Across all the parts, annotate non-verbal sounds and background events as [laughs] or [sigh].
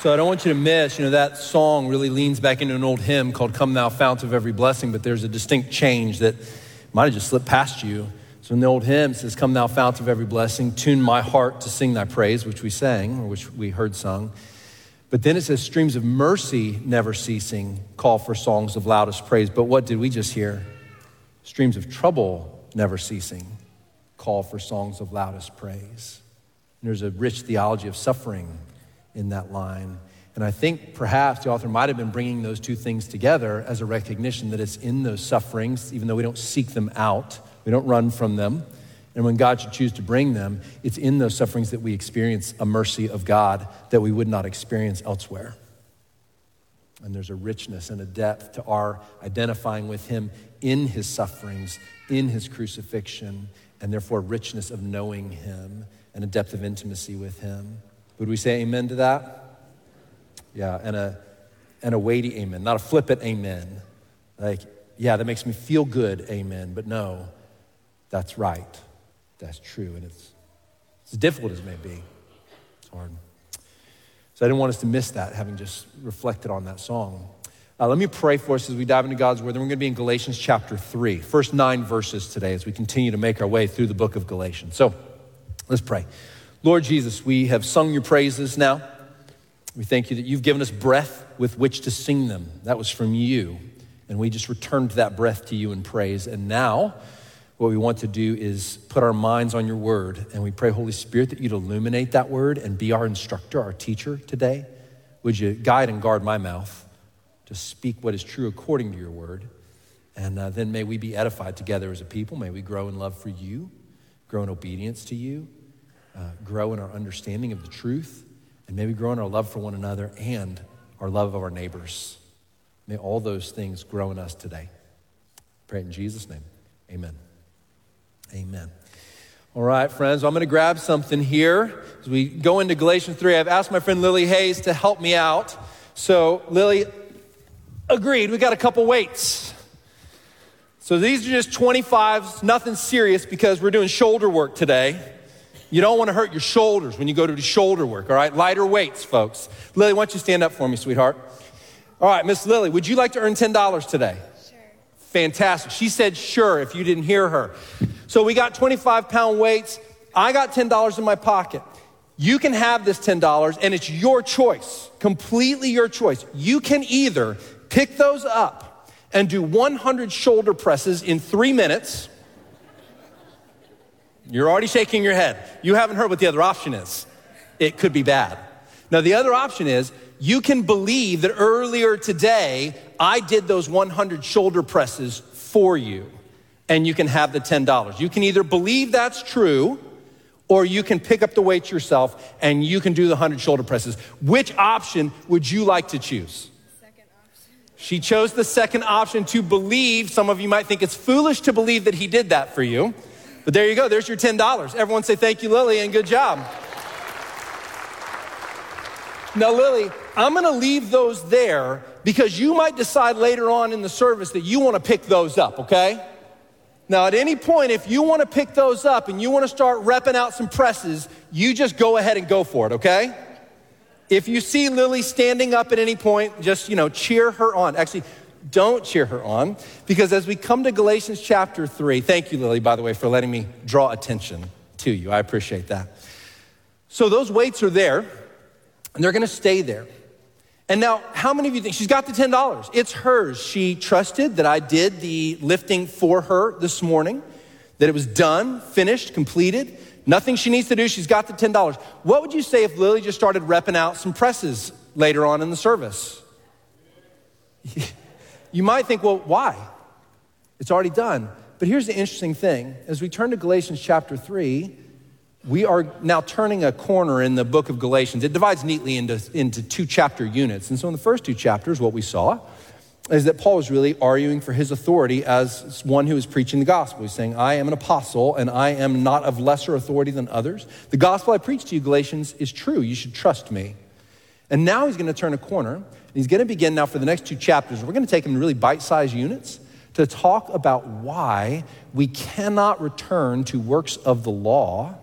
So I don't want you to miss, you know, that song really leans back into an old hymn called Come Thou Fount of Every Blessing, but there's a distinct change that might have just slipped past you. So in the old hymn, it says, Come Thou Fount of Every Blessing, tune my heart to sing thy praise, which we sang, or which we heard sung. But then it says, Streams of mercy never ceasing, call for songs of loudest praise. But what did we just hear? Streams of trouble never ceasing, call for songs of loudest praise. And there's a rich theology of suffering in that line. And I think perhaps the author might have been bringing those two things together as a recognition that it's in those sufferings, even though we don't seek them out, we don't run from them. And when God should choose to bring them, it's in those sufferings that we experience a mercy of God that we would not experience elsewhere. And there's a richness and a depth to our identifying with Him in His sufferings, in His crucifixion, and therefore richness of knowing Him and a depth of intimacy with Him. Would we say amen to that? Yeah, and a, and a weighty amen, not a flippant amen. Like, yeah, that makes me feel good, amen. But no, that's right. That's true. And it's, as difficult as it may be, it's hard. So I didn't want us to miss that, having just reflected on that song. Uh, let me pray for us as we dive into God's word. Then we're going to be in Galatians chapter 3, first nine verses today as we continue to make our way through the book of Galatians. So let's pray. Lord Jesus, we have sung your praises now. We thank you that you've given us breath with which to sing them. That was from you. And we just returned that breath to you in praise. And now, what we want to do is put our minds on your word. And we pray, Holy Spirit, that you'd illuminate that word and be our instructor, our teacher today. Would you guide and guard my mouth to speak what is true according to your word? And uh, then may we be edified together as a people. May we grow in love for you, grow in obedience to you uh, grow in our understanding of the truth, and maybe grow in our love for one another and our love of our neighbors. May all those things grow in us today. Pray in Jesus' name. Amen. Amen. All right, friends, I'm going to grab something here. As we go into Galatians 3, I've asked my friend Lily Hayes to help me out. So, Lily agreed. We got a couple weights. So, these are just 25s, nothing serious because we're doing shoulder work today. You don't want to hurt your shoulders when you go to do shoulder work, all right? Lighter weights, folks. Lily, why don't you stand up for me, sweetheart? All right, Miss Lily, would you like to earn $10 today? Sure. Fantastic. She said sure if you didn't hear her. So we got 25 pound weights. I got $10 in my pocket. You can have this $10 and it's your choice, completely your choice. You can either pick those up and do 100 shoulder presses in three minutes you're already shaking your head. You haven't heard what the other option is. It could be bad. Now, the other option is you can believe that earlier today I did those 100 shoulder presses for you, and you can have the $10. You can either believe that's true, or you can pick up the weights yourself and you can do the 100 shoulder presses. Which option would you like to choose? She chose the second option to believe. Some of you might think it's foolish to believe that he did that for you. But there you go, there's your $10. Everyone say thank you, Lily, and good job. Now, Lily, I'm gonna leave those there because you might decide later on in the service that you wanna pick those up, okay? Now, at any point, if you wanna pick those up and you wanna start repping out some presses, you just go ahead and go for it, okay? If you see Lily standing up at any point, just, you know, cheer her on. Actually, don't cheer her on because as we come to Galatians chapter 3, thank you, Lily, by the way, for letting me draw attention to you. I appreciate that. So those weights are there and they're going to stay there. And now, how many of you think she's got the $10? It's hers. She trusted that I did the lifting for her this morning, that it was done, finished, completed. Nothing she needs to do. She's got the $10. What would you say if Lily just started repping out some presses later on in the service? [laughs] You might think, well, why? It's already done. But here's the interesting thing as we turn to Galatians chapter 3, we are now turning a corner in the book of Galatians. It divides neatly into, into two chapter units. And so, in the first two chapters, what we saw is that Paul was really arguing for his authority as one who is preaching the gospel. He's saying, I am an apostle and I am not of lesser authority than others. The gospel I preach to you, Galatians, is true. You should trust me. And now he's going to turn a corner he's going to begin now for the next two chapters. We're going to take them in really bite sized units to talk about why we cannot return to works of the law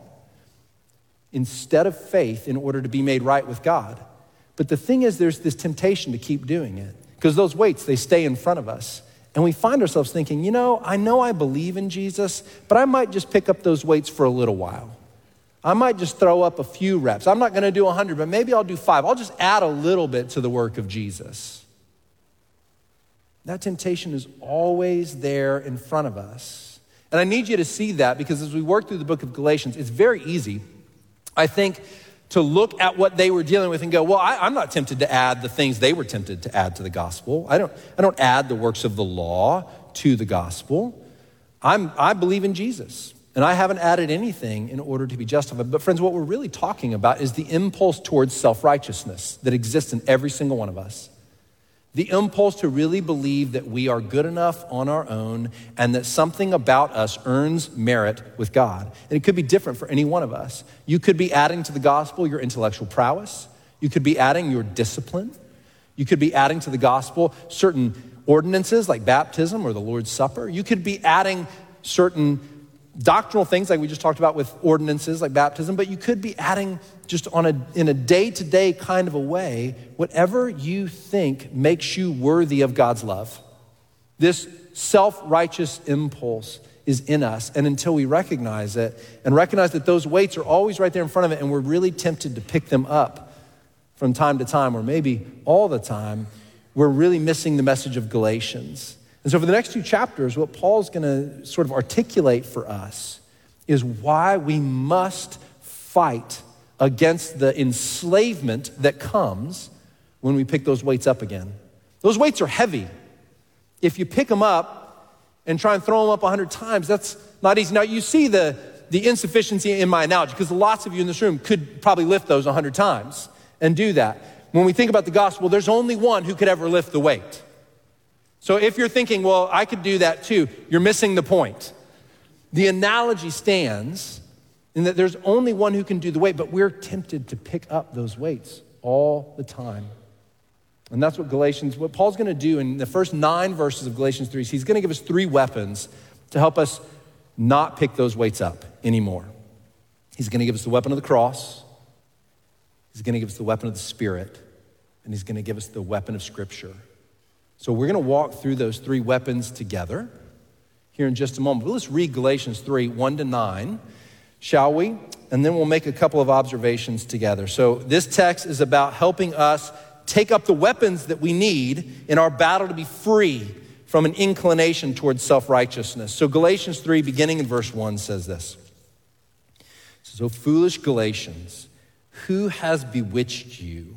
instead of faith in order to be made right with God. But the thing is, there's this temptation to keep doing it because those weights, they stay in front of us. And we find ourselves thinking, you know, I know I believe in Jesus, but I might just pick up those weights for a little while. I might just throw up a few reps. I'm not going to do 100, but maybe I'll do five. I'll just add a little bit to the work of Jesus. That temptation is always there in front of us. And I need you to see that because as we work through the book of Galatians, it's very easy, I think, to look at what they were dealing with and go, well, I, am not tempted to add the things they were tempted to add to the gospel. I don't, I don't add the works of the law to the gospel. I'm, I believe in Jesus. And I haven't added anything in order to be justified. But, friends, what we're really talking about is the impulse towards self righteousness that exists in every single one of us. The impulse to really believe that we are good enough on our own and that something about us earns merit with God. And it could be different for any one of us. You could be adding to the gospel your intellectual prowess, you could be adding your discipline, you could be adding to the gospel certain ordinances like baptism or the Lord's Supper, you could be adding certain doctrinal things like we just talked about with ordinances like baptism, but you could be adding just on a, in a day to day kind of a way whatever you think makes you worthy of God's love. This self righteous impulse is in us. And until we recognize it and recognize that those weights are always right there in front of it, and we're really tempted to pick them up from time to time, or maybe all the time, we're really missing the message of Galatians. And so, for the next two chapters, what Paul's going to sort of articulate for us is why we must fight against the enslavement that comes when we pick those weights up again. Those weights are heavy. If you pick them up and try and throw them up 100 times, that's not easy. Now, you see the, the insufficiency in my analogy because lots of you in this room could probably lift those 100 times and do that. When we think about the gospel, there's only one who could ever lift the weight. So if you're thinking, well, I could do that too, you're missing the point. The analogy stands in that there's only one who can do the weight, but we're tempted to pick up those weights all the time. And that's what Galatians, what Paul's going to do in the first nine verses of Galatians 3 is he's going to give us three weapons to help us not pick those weights up anymore. He's going to give us the weapon of the cross, he's going to give us the weapon of the Spirit, and he's going to give us the weapon of Scripture. So we're going to walk through those three weapons together here in just a moment. But let's read Galatians 3 1 to 9, shall we? And then we'll make a couple of observations together. So this text is about helping us take up the weapons that we need in our battle to be free from an inclination towards self righteousness. So Galatians 3, beginning in verse 1, says this. So, foolish Galatians, who has bewitched you?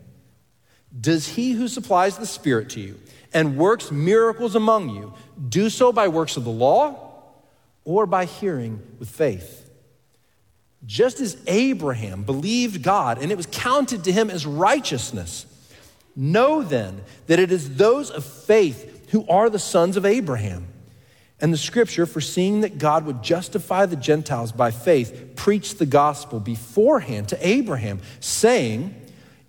Does he who supplies the Spirit to you and works miracles among you do so by works of the law or by hearing with faith? Just as Abraham believed God and it was counted to him as righteousness, know then that it is those of faith who are the sons of Abraham. And the scripture, foreseeing that God would justify the Gentiles by faith, preached the gospel beforehand to Abraham, saying,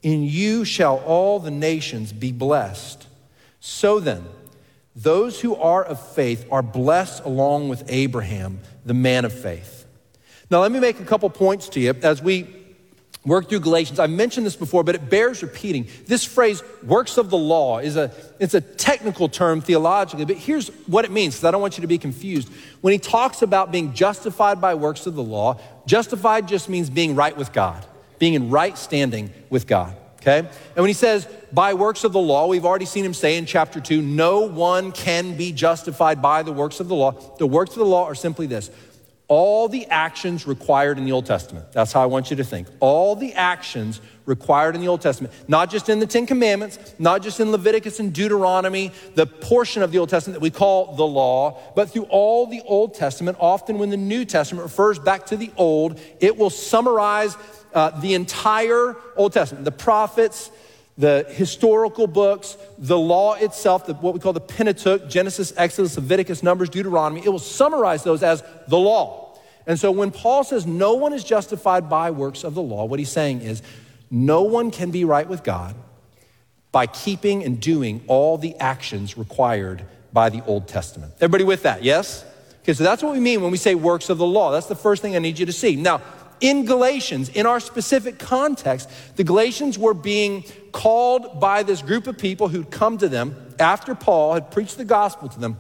in you shall all the nations be blessed. So then, those who are of faith are blessed along with Abraham, the man of faith. Now, let me make a couple points to you as we work through Galatians. I mentioned this before, but it bears repeating. This phrase, works of the law, is a, it's a technical term theologically, but here's what it means, because I don't want you to be confused. When he talks about being justified by works of the law, justified just means being right with God being in right standing with God. Okay? And when he says, by works of the law, we've already seen him say in chapter 2, no one can be justified by the works of the law. The works of the law are simply this all the actions required in the Old Testament. That's how I want you to think. All the actions required in the Old Testament, not just in the Ten Commandments, not just in Leviticus and Deuteronomy, the portion of the Old Testament that we call the law, but through all the Old Testament. Often, when the New Testament refers back to the Old, it will summarize uh, the entire Old Testament, the prophets, the historical books, the law itself, the, what we call the Pentateuch, Genesis, Exodus, Leviticus, Numbers, Deuteronomy, it will summarize those as the law. And so when Paul says no one is justified by works of the law, what he's saying is no one can be right with God by keeping and doing all the actions required by the Old Testament. Everybody with that? Yes? Okay, so that's what we mean when we say works of the law. That's the first thing I need you to see. Now, in Galatians, in our specific context, the Galatians were being called by this group of people who'd come to them after Paul had preached the gospel to them.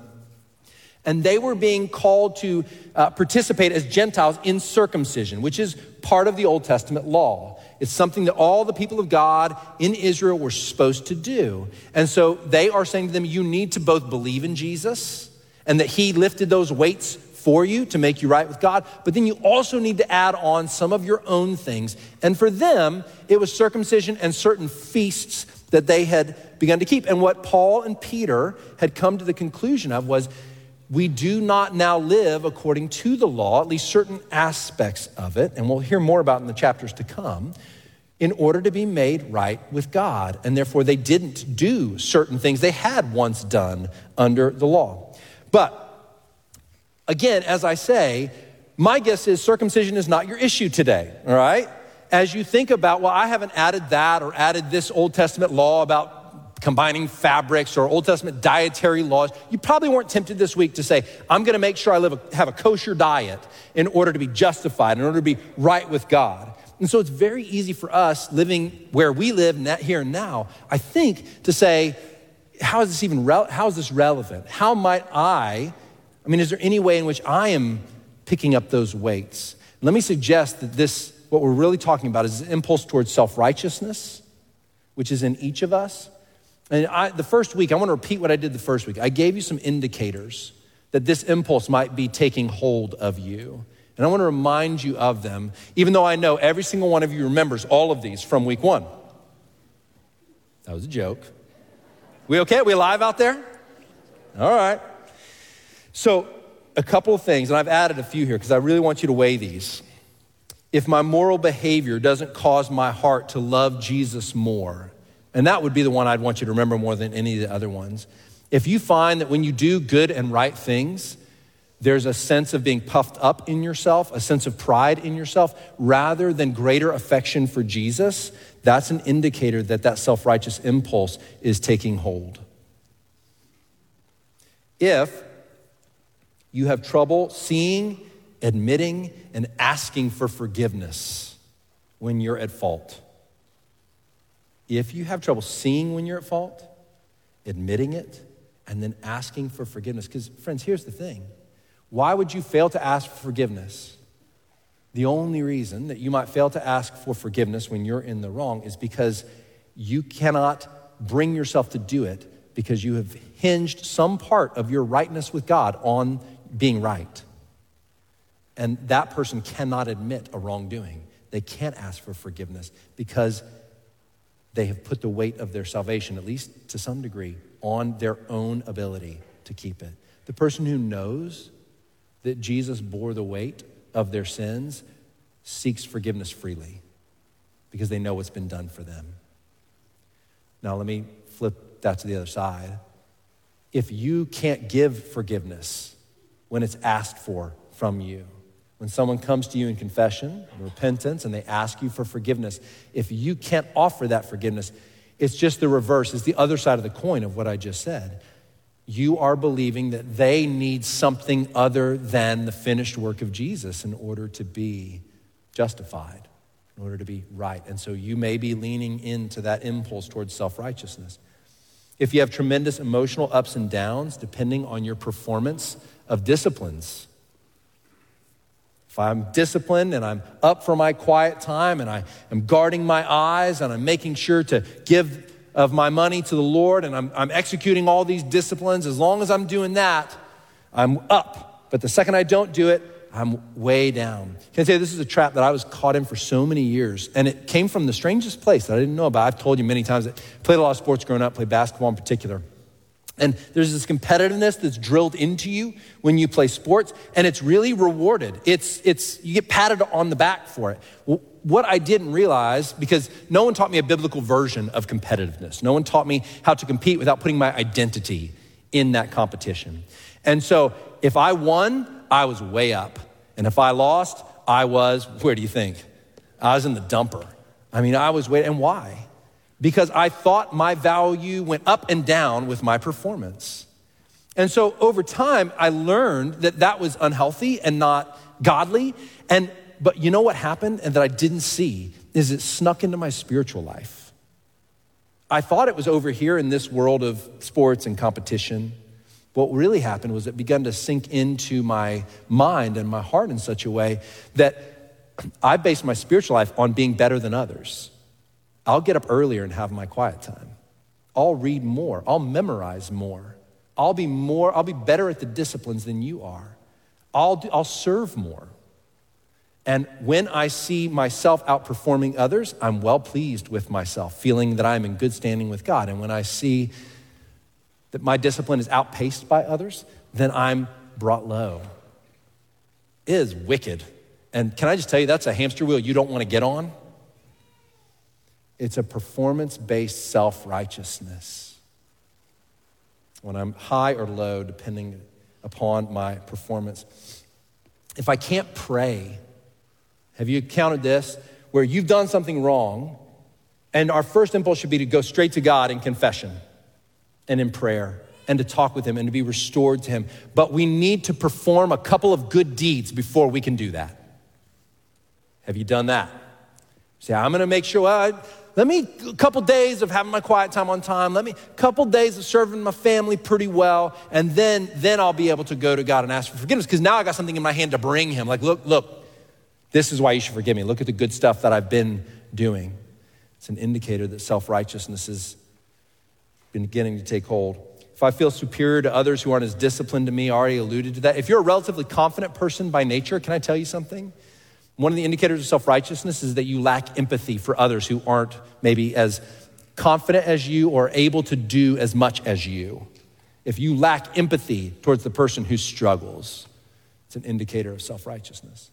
And they were being called to uh, participate as Gentiles in circumcision, which is part of the Old Testament law. It's something that all the people of God in Israel were supposed to do. And so they are saying to them, you need to both believe in Jesus and that he lifted those weights for you to make you right with God, but then you also need to add on some of your own things. And for them, it was circumcision and certain feasts that they had begun to keep. And what Paul and Peter had come to the conclusion of was we do not now live according to the law, at least certain aspects of it, and we'll hear more about in the chapters to come, in order to be made right with God. And therefore, they didn't do certain things they had once done under the law. But again, as I say, my guess is circumcision is not your issue today, all right? As you think about, well, I haven't added that or added this Old Testament law about combining fabrics or Old Testament dietary laws, you probably weren't tempted this week to say, I'm gonna make sure I live a, have a kosher diet in order to be justified, in order to be right with God. And so it's very easy for us living where we live here and now, I think, to say, how is this even re- how is this relevant? How might I I mean, is there any way in which I am picking up those weights? Let me suggest that this, what we're really talking about, is impulse towards self righteousness, which is in each of us. And I, the first week, I want to repeat what I did the first week. I gave you some indicators that this impulse might be taking hold of you. And I want to remind you of them, even though I know every single one of you remembers all of these from week one. That was a joke. We okay? We live out there? All right. So, a couple of things, and I've added a few here because I really want you to weigh these. If my moral behavior doesn't cause my heart to love Jesus more, and that would be the one I'd want you to remember more than any of the other ones. If you find that when you do good and right things, there's a sense of being puffed up in yourself, a sense of pride in yourself, rather than greater affection for Jesus, that's an indicator that that self righteous impulse is taking hold. If you have trouble seeing, admitting, and asking for forgiveness when you're at fault. If you have trouble seeing when you're at fault, admitting it, and then asking for forgiveness, because, friends, here's the thing why would you fail to ask for forgiveness? The only reason that you might fail to ask for forgiveness when you're in the wrong is because you cannot bring yourself to do it because you have hinged some part of your rightness with God on being right. And that person cannot admit a wrongdoing. They can't ask for forgiveness because they have put the weight of their salvation, at least to some degree, on their own ability to keep it. The person who knows that Jesus bore the weight of their sins seeks forgiveness freely because they know what's been done for them. Now, let me flip that to the other side. If you can't give forgiveness, when it's asked for from you. When someone comes to you in confession, repentance, and they ask you for forgiveness, if you can't offer that forgiveness, it's just the reverse. It's the other side of the coin of what I just said. You are believing that they need something other than the finished work of Jesus in order to be justified, in order to be right. And so you may be leaning into that impulse towards self righteousness. If you have tremendous emotional ups and downs, depending on your performance of disciplines. If I'm disciplined and I'm up for my quiet time and I am guarding my eyes and I'm making sure to give of my money to the Lord and I'm, I'm executing all these disciplines, as long as I'm doing that, I'm up. But the second I don't do it, I'm way down. Can I you, this is a trap that I was caught in for so many years, and it came from the strangest place that I didn't know about. I've told you many times that I played a lot of sports growing up, played basketball in particular. And there's this competitiveness that's drilled into you when you play sports, and it's really rewarded. It's, it's, you get patted on the back for it. What I didn't realize, because no one taught me a biblical version of competitiveness, no one taught me how to compete without putting my identity in that competition. And so if I won, I was way up. And if I lost, I was, where do you think? I was in the dumper. I mean, I was way, and why? Because I thought my value went up and down with my performance. And so over time, I learned that that was unhealthy and not godly. And, but you know what happened and that I didn't see is it snuck into my spiritual life. I thought it was over here in this world of sports and competition. What really happened was it began to sink into my mind and my heart in such a way that I based my spiritual life on being better than others. I'll get up earlier and have my quiet time. I'll read more. I'll memorize more. I'll be more, I'll be better at the disciplines than you are. I'll, do, I'll serve more. And when I see myself outperforming others, I'm well pleased with myself, feeling that I'm in good standing with God. And when I see that my discipline is outpaced by others, then I'm brought low. It is wicked. And can I just tell you, that's a hamster wheel you don't want to get on? It's a performance based self righteousness. When I'm high or low, depending upon my performance. If I can't pray, have you counted this? Where you've done something wrong, and our first impulse should be to go straight to God in confession and in prayer and to talk with Him and to be restored to Him. But we need to perform a couple of good deeds before we can do that. Have you done that? Say, I'm gonna make sure, well, let me a couple days of having my quiet time on time let me a couple days of serving my family pretty well and then then i'll be able to go to god and ask for forgiveness because now i got something in my hand to bring him. Like look look this is why you should forgive me. Look at the good stuff that i've been doing. It's an indicator that self-righteousness been beginning to take hold. If i feel superior to others who aren't as disciplined to me I already alluded to that. If you're a relatively confident person by nature can i tell you something one of the indicators of self righteousness is that you lack empathy for others who aren't maybe as confident as you or able to do as much as you. If you lack empathy towards the person who struggles, it's an indicator of self righteousness.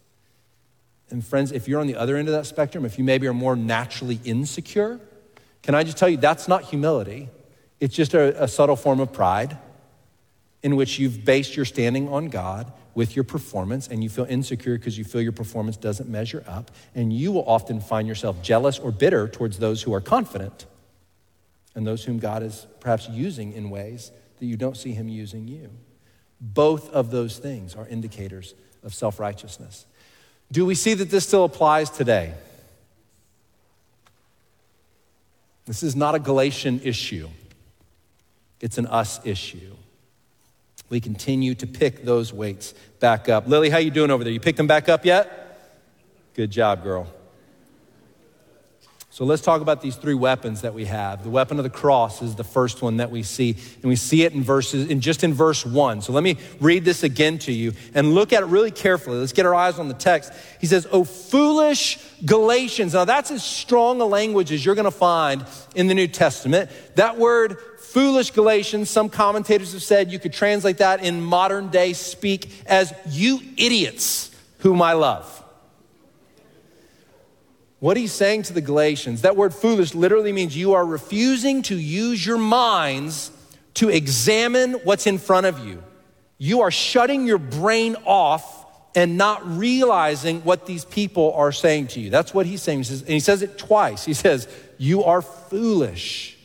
And friends, if you're on the other end of that spectrum, if you maybe are more naturally insecure, can I just tell you that's not humility? It's just a, a subtle form of pride in which you've based your standing on God with your performance and you feel insecure because you feel your performance doesn't measure up. And you will often find yourself jealous or bitter towards those who are confident and those whom God is perhaps using in ways that you don't see Him using you. Both of those things are indicators of self righteousness. Do we see that this still applies today? This is not a Galatian issue. It's an us issue we continue to pick those weights back up. Lily, how you doing over there? You picked them back up yet? Good job, girl. So let's talk about these three weapons that we have. The weapon of the cross is the first one that we see, and we see it in verses in just in verse 1. So let me read this again to you and look at it really carefully. Let's get our eyes on the text. He says, "Oh foolish Galatians." Now that's as strong a language as you're going to find in the New Testament. That word foolish Galatians, some commentators have said you could translate that in modern day speak as you idiots whom I love. What he's saying to the Galatians, that word foolish literally means you are refusing to use your minds to examine what's in front of you. You are shutting your brain off and not realizing what these people are saying to you. That's what he's saying. He says, and he says it twice. He says, You are foolish.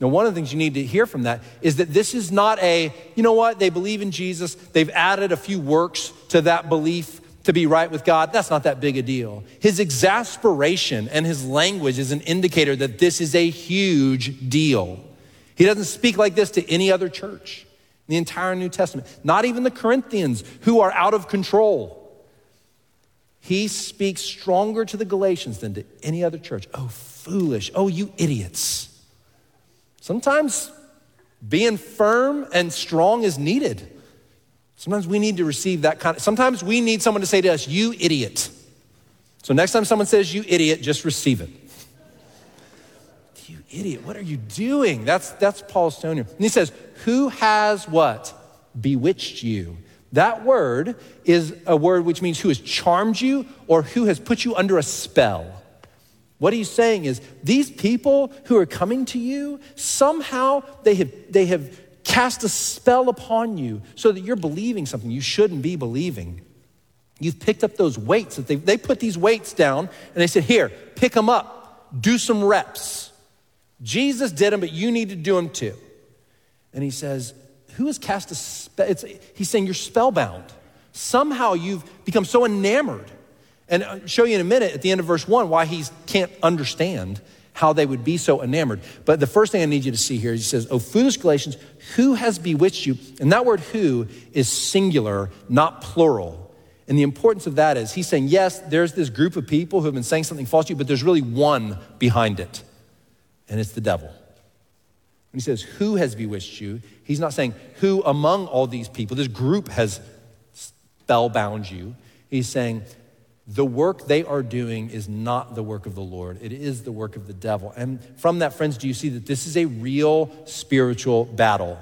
Now, one of the things you need to hear from that is that this is not a, you know what, they believe in Jesus, they've added a few works to that belief to be right with God. That's not that big a deal. His exasperation and his language is an indicator that this is a huge deal. He doesn't speak like this to any other church in the entire New Testament, not even the Corinthians who are out of control. He speaks stronger to the Galatians than to any other church. Oh, foolish. Oh, you idiots. Sometimes being firm and strong is needed. Sometimes we need to receive that kind of, sometimes we need someone to say to us, you idiot. So next time someone says you idiot, just receive it. You idiot. What are you doing? That's, that's Paul's tone here. And he says, Who has what? Bewitched you. That word is a word which means who has charmed you or who has put you under a spell. What he's saying is these people who are coming to you, somehow they have, they have cast a spell upon you so that you're believing something you shouldn't be believing. You've picked up those weights that they, they put these weights down and they said, Here, pick them up, do some reps. Jesus did them, but you need to do them too. And he says, Who has cast a spell? He's saying you're spellbound. Somehow you've become so enamored. And I'll show you in a minute at the end of verse one why he can't understand how they would be so enamored. But the first thing I need you to see here, he says, Oh, foolish Galatians, who has bewitched you? And that word who is singular, not plural. And the importance of that is he's saying, yes, there's this group of people who have been saying something false to you, but there's really one behind it, and it's the devil. When he says, Who has bewitched you? He's not saying, Who among all these people, this group has spellbound you. He's saying, the work they are doing is not the work of the Lord. It is the work of the devil. And from that, friends, do you see that this is a real spiritual battle?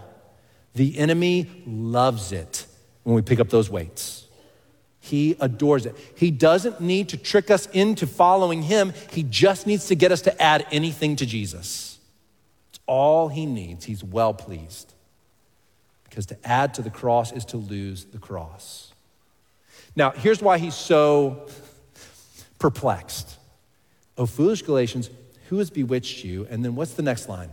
The enemy loves it when we pick up those weights. He adores it. He doesn't need to trick us into following him, he just needs to get us to add anything to Jesus. It's all he needs. He's well pleased. Because to add to the cross is to lose the cross. Now, here's why he's so perplexed. Oh, foolish Galatians, who has bewitched you? And then what's the next line?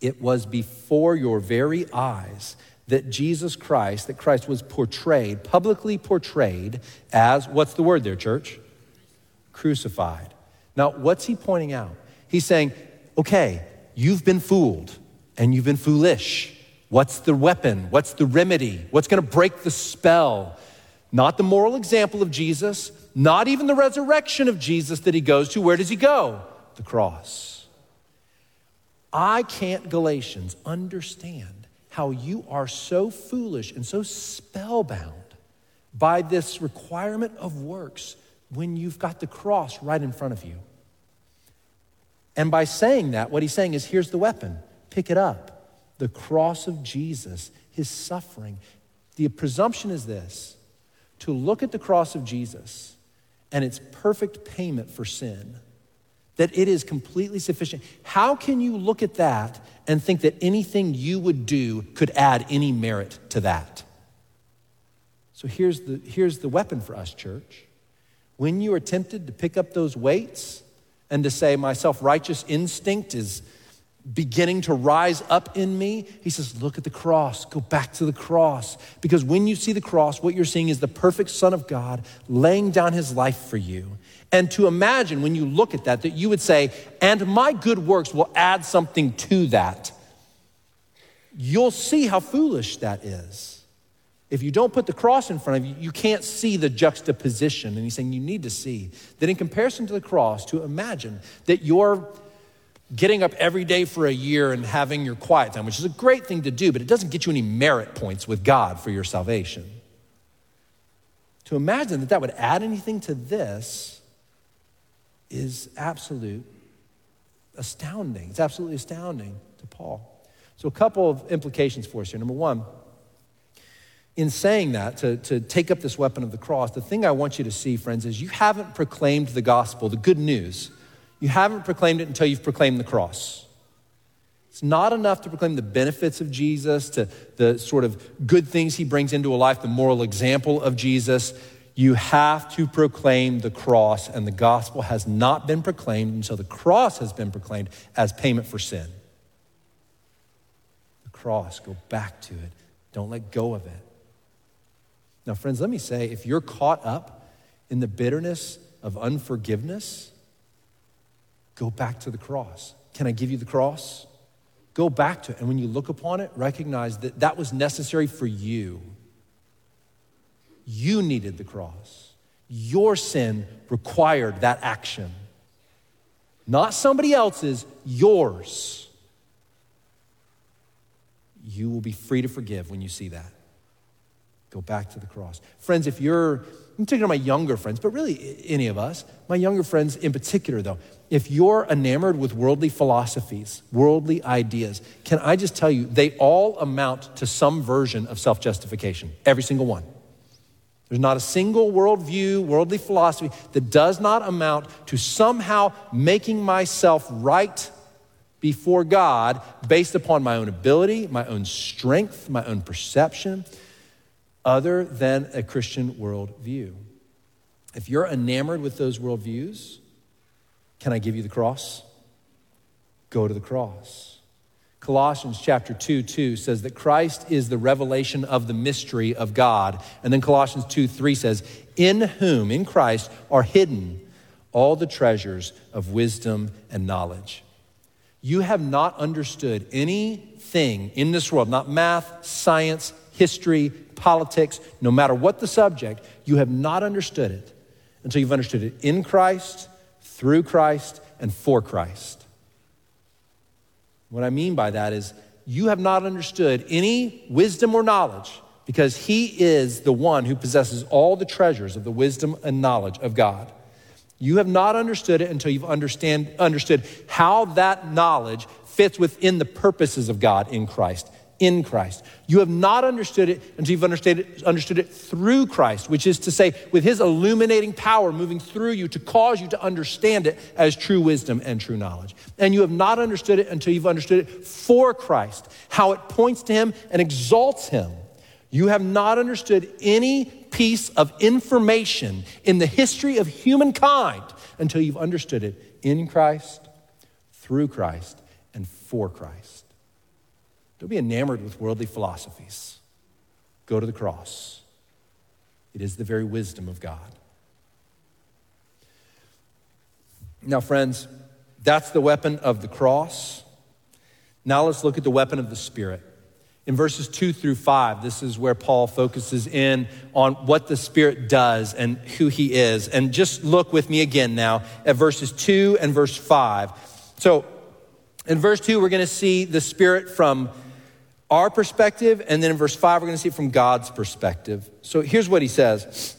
It was before your very eyes that Jesus Christ, that Christ was portrayed, publicly portrayed as, what's the word there, church? Crucified. Now, what's he pointing out? He's saying, okay, you've been fooled and you've been foolish. What's the weapon? What's the remedy? What's going to break the spell? Not the moral example of Jesus, not even the resurrection of Jesus that he goes to. Where does he go? The cross. I can't, Galatians, understand how you are so foolish and so spellbound by this requirement of works when you've got the cross right in front of you. And by saying that, what he's saying is here's the weapon pick it up. The cross of Jesus, his suffering. The presumption is this to look at the cross of Jesus and its perfect payment for sin, that it is completely sufficient. How can you look at that and think that anything you would do could add any merit to that? So here's the, here's the weapon for us, church. When you are tempted to pick up those weights and to say, my self righteous instinct is beginning to rise up in me, he says, Look at the cross. Go back to the cross. Because when you see the cross, what you're seeing is the perfect Son of God laying down his life for you. And to imagine when you look at that, that you would say, And my good works will add something to that. You'll see how foolish that is. If you don't put the cross in front of you, you can't see the juxtaposition. And he's saying you need to see that in comparison to the cross, to imagine that your getting up every day for a year and having your quiet time, which is a great thing to do, but it doesn't get you any merit points with God for your salvation. To imagine that that would add anything to this is absolute astounding. It's absolutely astounding to Paul. So, a couple of implications for us here. Number one, in saying that, to, to take up this weapon of the cross, the thing I want you to see, friends, is you haven't proclaimed the gospel, the good news you haven't proclaimed it until you've proclaimed the cross. It's not enough to proclaim the benefits of Jesus, to the sort of good things he brings into a life, the moral example of Jesus. You have to proclaim the cross, and the gospel has not been proclaimed until the cross has been proclaimed as payment for sin. The cross, go back to it. Don't let go of it. Now, friends, let me say if you're caught up in the bitterness of unforgiveness, Go back to the cross. Can I give you the cross? Go back to it. And when you look upon it, recognize that that was necessary for you. You needed the cross. Your sin required that action. Not somebody else's, yours. You will be free to forgive when you see that. Go back to the cross. Friends, if you're, I'm talking to my younger friends, but really any of us, my younger friends in particular, though, if you're enamored with worldly philosophies, worldly ideas, can I just tell you, they all amount to some version of self justification, every single one. There's not a single worldview, worldly philosophy that does not amount to somehow making myself right before God based upon my own ability, my own strength, my own perception, other than a Christian worldview. If you're enamored with those worldviews, can I give you the cross? Go to the cross. Colossians chapter 2 2 says that Christ is the revelation of the mystery of God. And then Colossians 2 3 says, In whom, in Christ, are hidden all the treasures of wisdom and knowledge. You have not understood anything in this world, not math, science, history, politics, no matter what the subject, you have not understood it until you've understood it in Christ, through Christ, and for Christ. What I mean by that is you have not understood any wisdom or knowledge because He is the one who possesses all the treasures of the wisdom and knowledge of God. You have not understood it until you've understand, understood how that knowledge fits within the purposes of God in Christ. In Christ. You have not understood it until you've understood it, understood it through Christ, which is to say, with his illuminating power moving through you to cause you to understand it as true wisdom and true knowledge. And you have not understood it until you've understood it for Christ, how it points to him and exalts him. You have not understood any piece of information in the history of humankind until you've understood it in Christ, through Christ, and for Christ. Don't be enamored with worldly philosophies. Go to the cross. It is the very wisdom of God. Now, friends, that's the weapon of the cross. Now let's look at the weapon of the Spirit. In verses two through five, this is where Paul focuses in on what the Spirit does and who he is. And just look with me again now at verses two and verse five. So, in verse two, we're going to see the Spirit from our perspective, and then in verse five, we're going to see it from God's perspective. So, here's what he says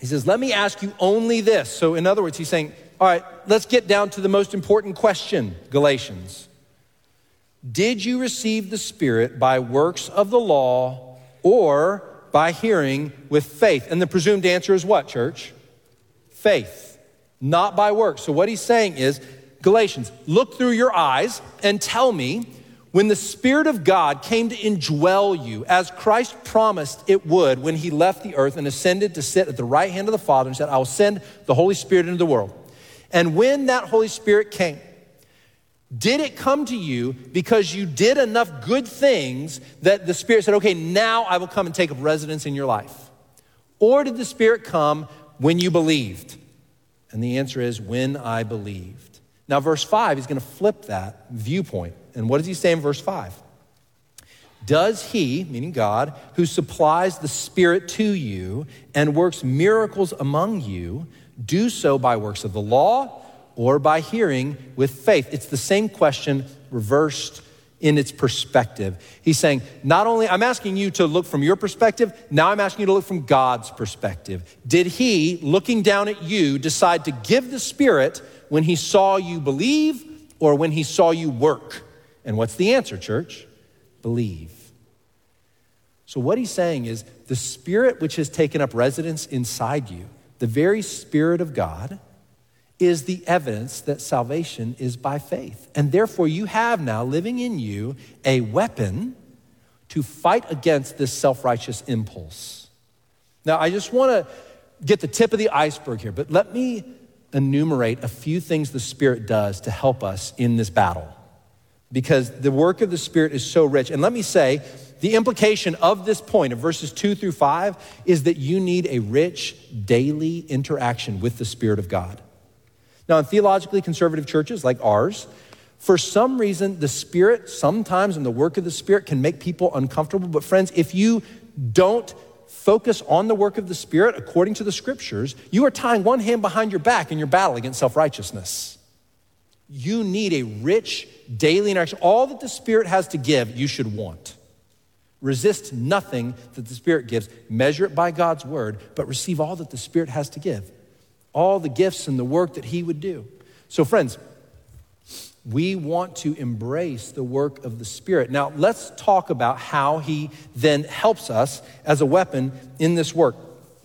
He says, Let me ask you only this. So, in other words, he's saying, All right, let's get down to the most important question, Galatians. Did you receive the Spirit by works of the law or by hearing with faith? And the presumed answer is what, church? Faith, not by works. So, what he's saying is, Galatians, look through your eyes and tell me when the Spirit of God came to indwell you, as Christ promised it would when he left the earth and ascended to sit at the right hand of the Father and said, I will send the Holy Spirit into the world. And when that Holy Spirit came, did it come to you because you did enough good things that the Spirit said, okay, now I will come and take up residence in your life? Or did the Spirit come when you believed? And the answer is, when I believed. Now, verse 5, he's going to flip that viewpoint. And what does he say in verse 5? Does he, meaning God, who supplies the Spirit to you and works miracles among you, do so by works of the law? or by hearing with faith? It's the same question reversed in its perspective. He's saying, not only, I'm asking you to look from your perspective, now I'm asking you to look from God's perspective. Did He, looking down at you, decide to give the Spirit when He saw you believe or when He saw you work? And what's the answer, church? Believe. So, what He's saying is the Spirit which has taken up residence inside you, the very Spirit of God, is the evidence that salvation is by faith. And therefore, you have now living in you a weapon to fight against this self righteous impulse. Now, I just want to get the tip of the iceberg here, but let me enumerate a few things the Spirit does to help us in this battle. Because the work of the Spirit is so rich. And let me say, the implication of this point of verses two through five is that you need a rich daily interaction with the Spirit of God. Now, in theologically conservative churches like ours, for some reason, the Spirit, sometimes and the work of the Spirit, can make people uncomfortable. But, friends, if you don't focus on the work of the Spirit according to the scriptures, you are tying one hand behind your back in your battle against self righteousness. You need a rich daily interaction. All that the Spirit has to give, you should want. Resist nothing that the Spirit gives. Measure it by God's word, but receive all that the Spirit has to give. All the gifts and the work that He would do. So, friends, we want to embrace the work of the Spirit. Now, let's talk about how He then helps us as a weapon in this work.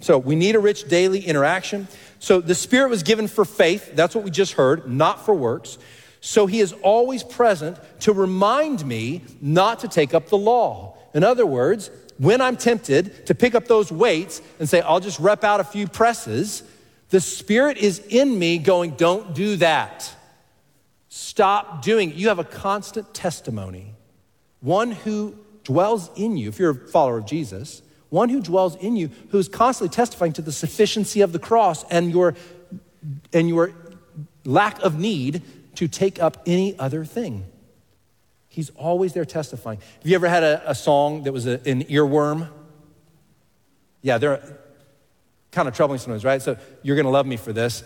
So, we need a rich daily interaction. So, the Spirit was given for faith. That's what we just heard, not for works. So, He is always present to remind me not to take up the law. In other words, when I'm tempted to pick up those weights and say, I'll just rep out a few presses, the Spirit is in me going, Don't do that. Stop doing it. You have a constant testimony. One who dwells in you, if you're a follower of Jesus, one who dwells in you, who is constantly testifying to the sufficiency of the cross and your, and your lack of need to take up any other thing. He's always there testifying. Have you ever had a, a song that was a, an earworm? Yeah, they're kind of troubling sometimes, right? So you're going to love me for this.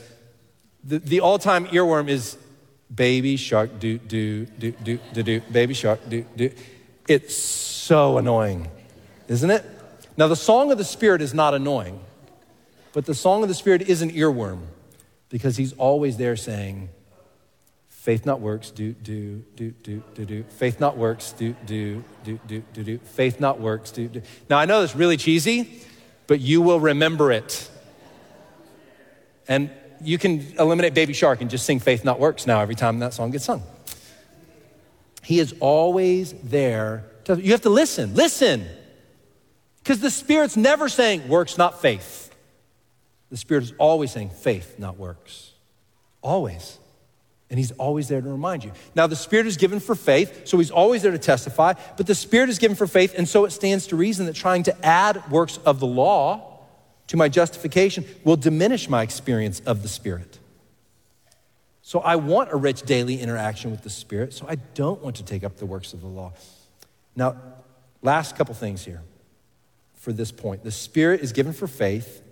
The, the all time earworm is baby shark, do, do, do, do, do, do, baby shark, do, do. It's so annoying, isn't it? Now, the song of the Spirit is not annoying, but the song of the Spirit is an earworm because he's always there saying, Faith not works, do, do, do, do, do, do. Faith not works, do, do, do, do, do, do. Faith not works, do, do. Now, I know it's really cheesy, but you will remember it. And you can eliminate Baby Shark and just sing Faith Not Works now every time that song gets sung. He is always there. To, you have to listen, listen. Because the Spirit's never saying works, not faith. The Spirit is always saying faith, not works. Always. And he's always there to remind you. Now, the Spirit is given for faith, so he's always there to testify, but the Spirit is given for faith, and so it stands to reason that trying to add works of the law to my justification will diminish my experience of the Spirit. So I want a rich daily interaction with the Spirit, so I don't want to take up the works of the law. Now, last couple things here for this point. The Spirit is given for faith,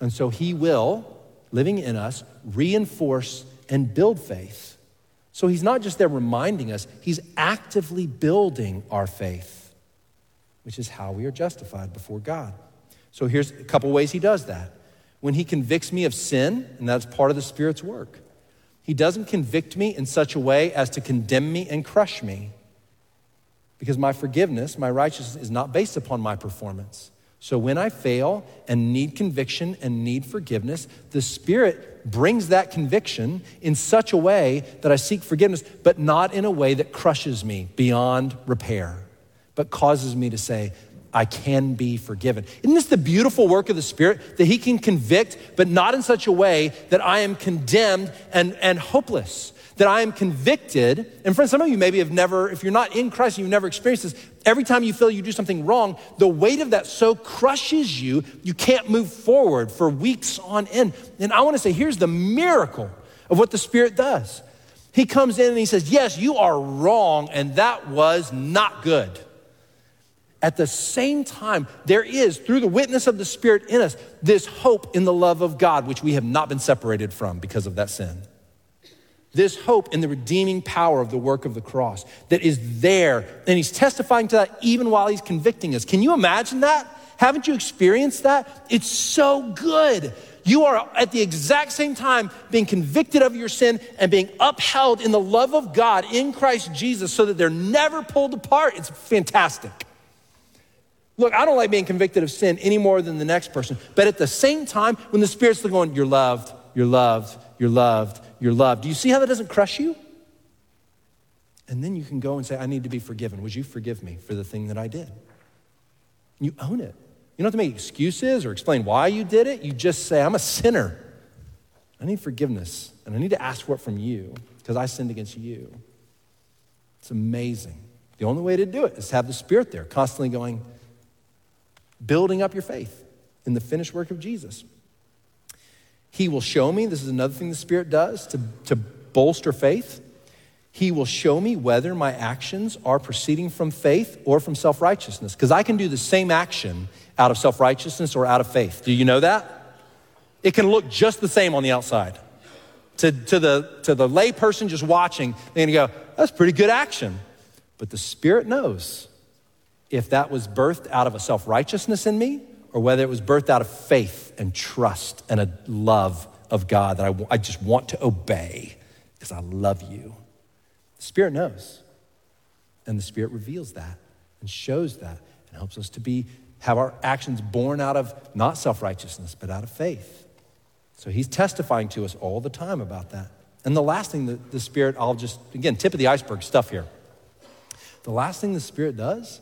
and so he will, living in us, reinforce and build faith. So he's not just there reminding us, he's actively building our faith, which is how we are justified before God. So here's a couple ways he does that. When he convicts me of sin, and that's part of the Spirit's work, he doesn't convict me in such a way as to condemn me and crush me. Because my forgiveness, my righteousness, is not based upon my performance. So when I fail and need conviction and need forgiveness, the Spirit brings that conviction in such a way that I seek forgiveness, but not in a way that crushes me beyond repair, but causes me to say, I can be forgiven. Isn't this the beautiful work of the Spirit? That He can convict, but not in such a way that I am condemned and, and hopeless that I am convicted. And friends, some of you maybe have never, if you're not in Christ, and you've never experienced this. Every time you feel you do something wrong, the weight of that so crushes you, you can't move forward for weeks on end. And I want to say, here's the miracle of what the Spirit does. He comes in and he says, Yes, you are wrong, and that was not good. At the same time, there is, through the witness of the Spirit in us, this hope in the love of God, which we have not been separated from because of that sin this hope in the redeeming power of the work of the cross that is there. And he's testifying to that even while he's convicting us. Can you imagine that? Haven't you experienced that? It's so good. You are at the exact same time being convicted of your sin and being upheld in the love of God in Christ Jesus so that they're never pulled apart. It's fantastic. Look, I don't like being convicted of sin any more than the next person. But at the same time, when the Spirit's going, you're loved, you're loved, you're loved, you're loved. Do you see how that doesn't crush you? And then you can go and say, I need to be forgiven. Would you forgive me for the thing that I did? You own it. You don't have to make excuses or explain why you did it. You just say, I'm a sinner. I need forgiveness, and I need to ask for it from you because I sinned against you. It's amazing. The only way to do it is to have the Spirit there, constantly going, building up your faith in the finished work of Jesus. He will show me, this is another thing the Spirit does to, to bolster faith. He will show me whether my actions are proceeding from faith or from self righteousness. Because I can do the same action out of self righteousness or out of faith. Do you know that? It can look just the same on the outside. To, to, the, to the lay person just watching, they're gonna go, that's pretty good action. But the Spirit knows if that was birthed out of a self righteousness in me or whether it was birthed out of faith and trust and a love of God that I, I just want to obey because I love you. The Spirit knows. And the Spirit reveals that and shows that and helps us to be have our actions born out of not self-righteousness, but out of faith. So he's testifying to us all the time about that. And the last thing that the Spirit, I'll just, again, tip of the iceberg stuff here. The last thing the Spirit does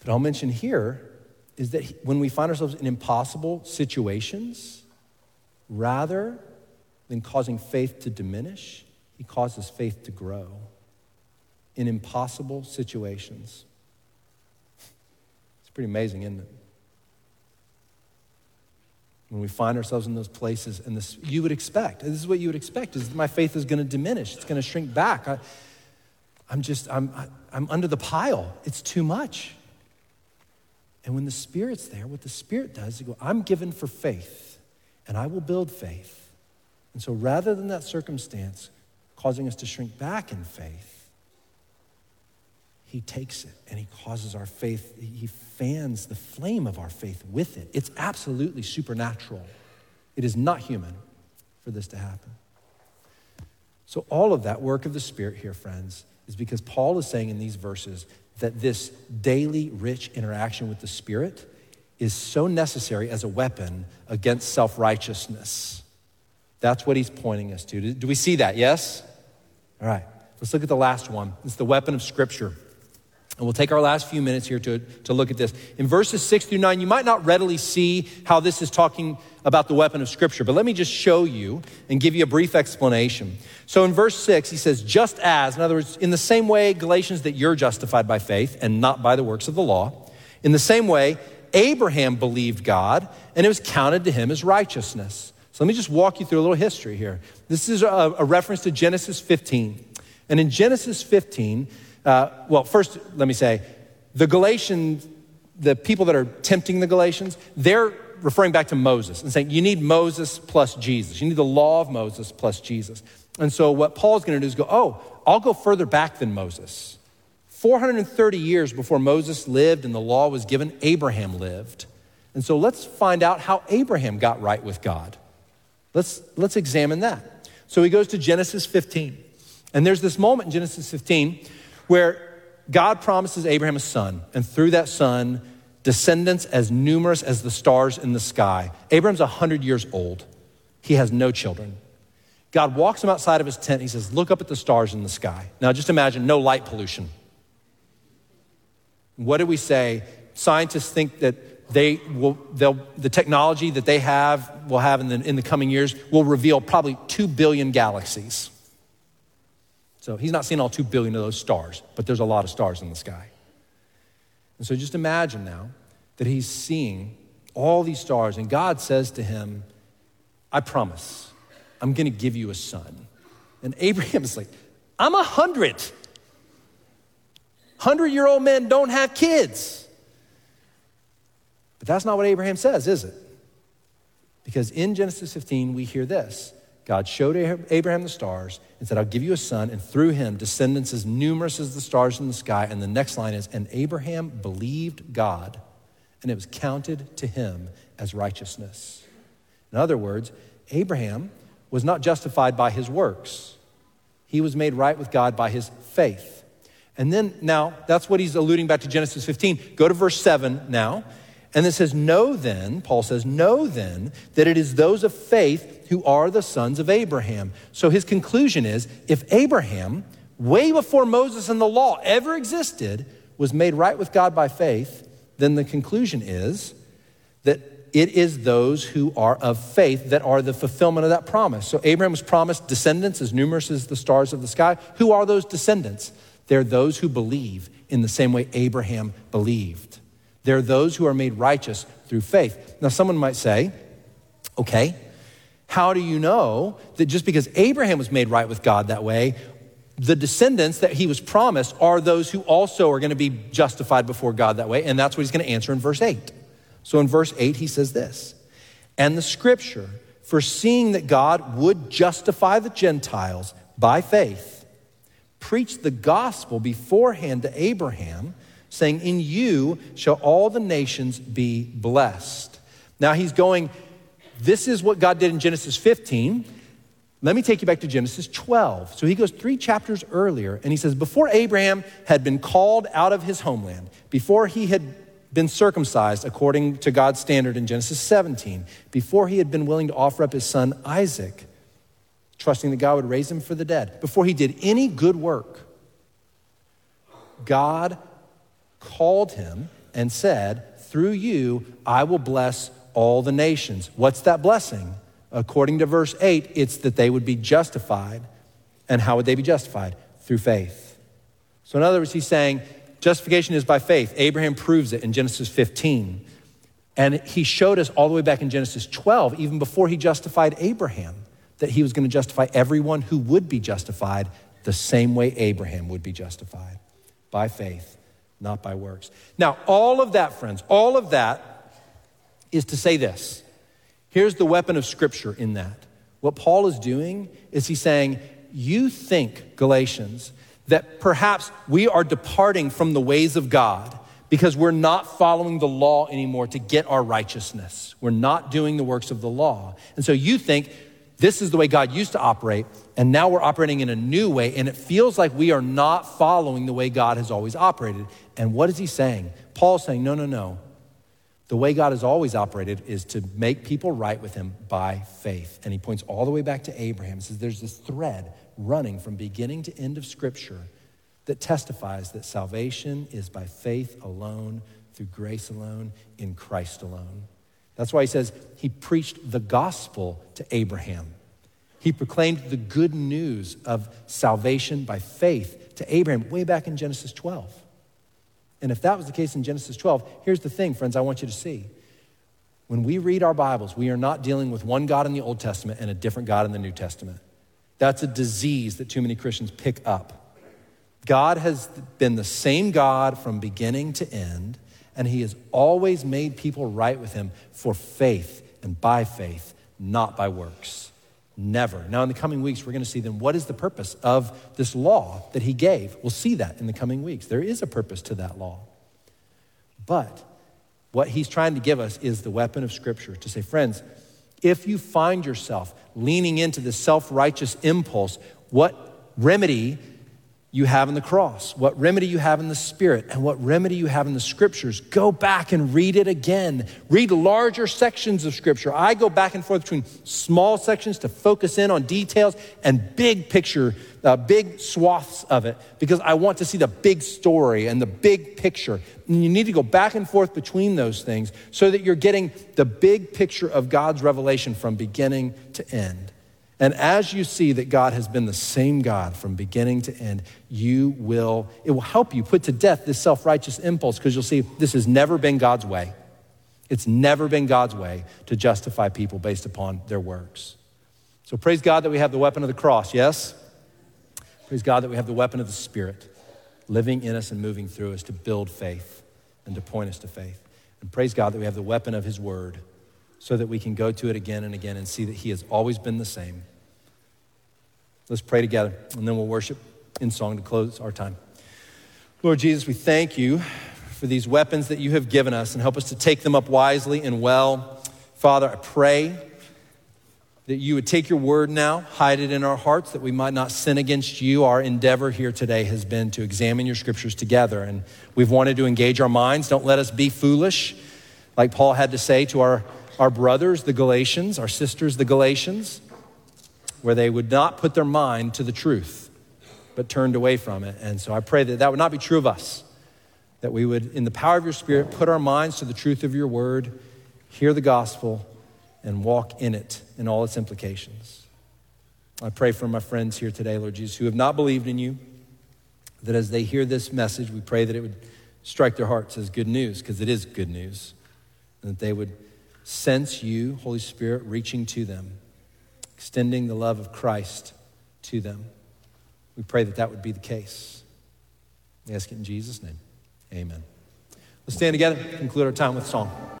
that I'll mention here is that when we find ourselves in impossible situations, rather than causing faith to diminish, he causes faith to grow in impossible situations. It's pretty amazing, isn't it? When we find ourselves in those places, and this you would expect, this is what you would expect, is my faith is going to diminish, it's going to shrink back. I, am just, I'm, I, I'm under the pile. It's too much. And when the Spirit's there, what the Spirit does, you go, I'm given for faith, and I will build faith. And so rather than that circumstance causing us to shrink back in faith, he takes it and he causes our faith, he fans the flame of our faith with it. It's absolutely supernatural. It is not human for this to happen. So, all of that work of the Spirit here, friends, is because Paul is saying in these verses that this daily rich interaction with the Spirit is so necessary as a weapon against self righteousness. That's what he's pointing us to. Do we see that? Yes? All right, let's look at the last one. It's the weapon of Scripture. And we'll take our last few minutes here to, to look at this. In verses six through nine, you might not readily see how this is talking about the weapon of Scripture, but let me just show you and give you a brief explanation. So in verse six, he says, just as, in other words, in the same way, Galatians, that you're justified by faith and not by the works of the law, in the same way, Abraham believed God and it was counted to him as righteousness. So let me just walk you through a little history here. This is a, a reference to Genesis 15. And in Genesis 15, uh, well, first, let me say, the Galatians, the people that are tempting the Galatians, they're referring back to Moses and saying, you need Moses plus Jesus. You need the law of Moses plus Jesus. And so, what Paul's going to do is go, oh, I'll go further back than Moses. 430 years before Moses lived and the law was given, Abraham lived. And so, let's find out how Abraham got right with God. Let's, let's examine that. So, he goes to Genesis 15. And there's this moment in Genesis 15 where God promises Abraham a son, and through that son, descendants as numerous as the stars in the sky. Abraham's 100 years old, he has no children. God walks him outside of his tent. He says, Look up at the stars in the sky. Now, just imagine no light pollution. What do we say? Scientists think that they will, the technology that they have, will have in the, in the coming years, will reveal probably 2 billion galaxies. So he's not seeing all 2 billion of those stars, but there's a lot of stars in the sky. And so just imagine now that he's seeing all these stars, and God says to him, I promise, I'm to give you a son. And Abraham is like, I'm a hundred. Hundred year old men don't have kids. But that's not what Abraham says, is it? Because in Genesis 15, we hear this God showed Abraham the stars and said, I'll give you a son, and through him, descendants as numerous as the stars in the sky. And the next line is, And Abraham believed God, and it was counted to him as righteousness. In other words, Abraham was not justified by his works, he was made right with God by his faith. And then, now, that's what he's alluding back to Genesis 15. Go to verse 7 now. And it says, Know then, Paul says, Know then that it is those of faith who are the sons of Abraham. So his conclusion is if Abraham, way before Moses and the law ever existed, was made right with God by faith, then the conclusion is that it is those who are of faith that are the fulfillment of that promise. So Abraham was promised descendants as numerous as the stars of the sky. Who are those descendants? They're those who believe in the same way Abraham believed. They're those who are made righteous through faith. Now, someone might say, okay, how do you know that just because Abraham was made right with God that way, the descendants that he was promised are those who also are going to be justified before God that way? And that's what he's going to answer in verse 8. So in verse 8, he says this And the scripture, foreseeing that God would justify the Gentiles by faith, preached the gospel beforehand to Abraham saying, In you shall all the nations be blessed. Now he's going, This is what God did in Genesis 15. Let me take you back to Genesis 12. So he goes three chapters earlier and he says, Before Abraham had been called out of his homeland, before he had been circumcised according to God's standard in Genesis 17, before he had been willing to offer up his son Isaac, trusting that God would raise him for the dead, before he did any good work, God called him and said, Through you, I will bless all the nations. What's that blessing? According to verse 8, it's that they would be justified. And how would they be justified? Through faith. So, in other words, he's saying justification is by faith. Abraham proves it in Genesis 15. And he showed us all the way back in Genesis 12, even before he justified Abraham, that he was going to justify everyone who would be justified the same way Abraham would be justified by faith, not by works. Now, all of that, friends, all of that is to say this Here's the weapon of Scripture in that. What Paul is doing is he's saying, You think, Galatians, that perhaps we are departing from the ways of God because we're not following the law anymore to get our righteousness. We're not doing the works of the law. And so you think this is the way God used to operate, and now we're operating in a new way, and it feels like we are not following the way God has always operated. And what is he saying? Paul's saying, No, no, no. The way God has always operated is to make people right with Him by faith. And He points all the way back to Abraham. He says there's this thread running from beginning to end of Scripture that testifies that salvation is by faith alone, through grace alone, in Christ alone. That's why He says He preached the gospel to Abraham. He proclaimed the good news of salvation by faith to Abraham way back in Genesis 12. And if that was the case in Genesis 12, here's the thing, friends, I want you to see. When we read our Bibles, we are not dealing with one God in the Old Testament and a different God in the New Testament. That's a disease that too many Christians pick up. God has been the same God from beginning to end, and He has always made people right with Him for faith and by faith, not by works. Never. Now, in the coming weeks, we're going to see then what is the purpose of this law that he gave. We'll see that in the coming weeks. There is a purpose to that law. But what he's trying to give us is the weapon of Scripture to say, friends, if you find yourself leaning into this self righteous impulse, what remedy you have in the cross, what remedy you have in the Spirit, and what remedy you have in the Scriptures. Go back and read it again. Read larger sections of Scripture. I go back and forth between small sections to focus in on details and big picture, uh, big swaths of it, because I want to see the big story and the big picture. And you need to go back and forth between those things so that you're getting the big picture of God's revelation from beginning to end. And as you see that God has been the same God from beginning to end, you will, it will help you put to death this self righteous impulse because you'll see this has never been God's way. It's never been God's way to justify people based upon their works. So praise God that we have the weapon of the cross, yes? Praise God that we have the weapon of the Spirit living in us and moving through us to build faith and to point us to faith. And praise God that we have the weapon of His Word so that we can go to it again and again and see that He has always been the same Let's pray together, and then we'll worship in song to close our time. Lord Jesus, we thank you for these weapons that you have given us and help us to take them up wisely and well. Father, I pray that you would take your word now, hide it in our hearts, that we might not sin against you. Our endeavor here today has been to examine your scriptures together, and we've wanted to engage our minds. Don't let us be foolish, like Paul had to say to our, our brothers, the Galatians, our sisters, the Galatians where they would not put their mind to the truth, but turned away from it. And so I pray that that would not be true of us, that we would, in the power of your Spirit, put our minds to the truth of your word, hear the gospel, and walk in it in all its implications. I pray for my friends here today, Lord Jesus, who have not believed in you, that as they hear this message, we pray that it would strike their hearts as good news, because it is good news, and that they would sense you, Holy Spirit, reaching to them extending the love of Christ to them. We pray that that would be the case. We ask it in Jesus' name. Amen. Let's stand together, conclude our time with song.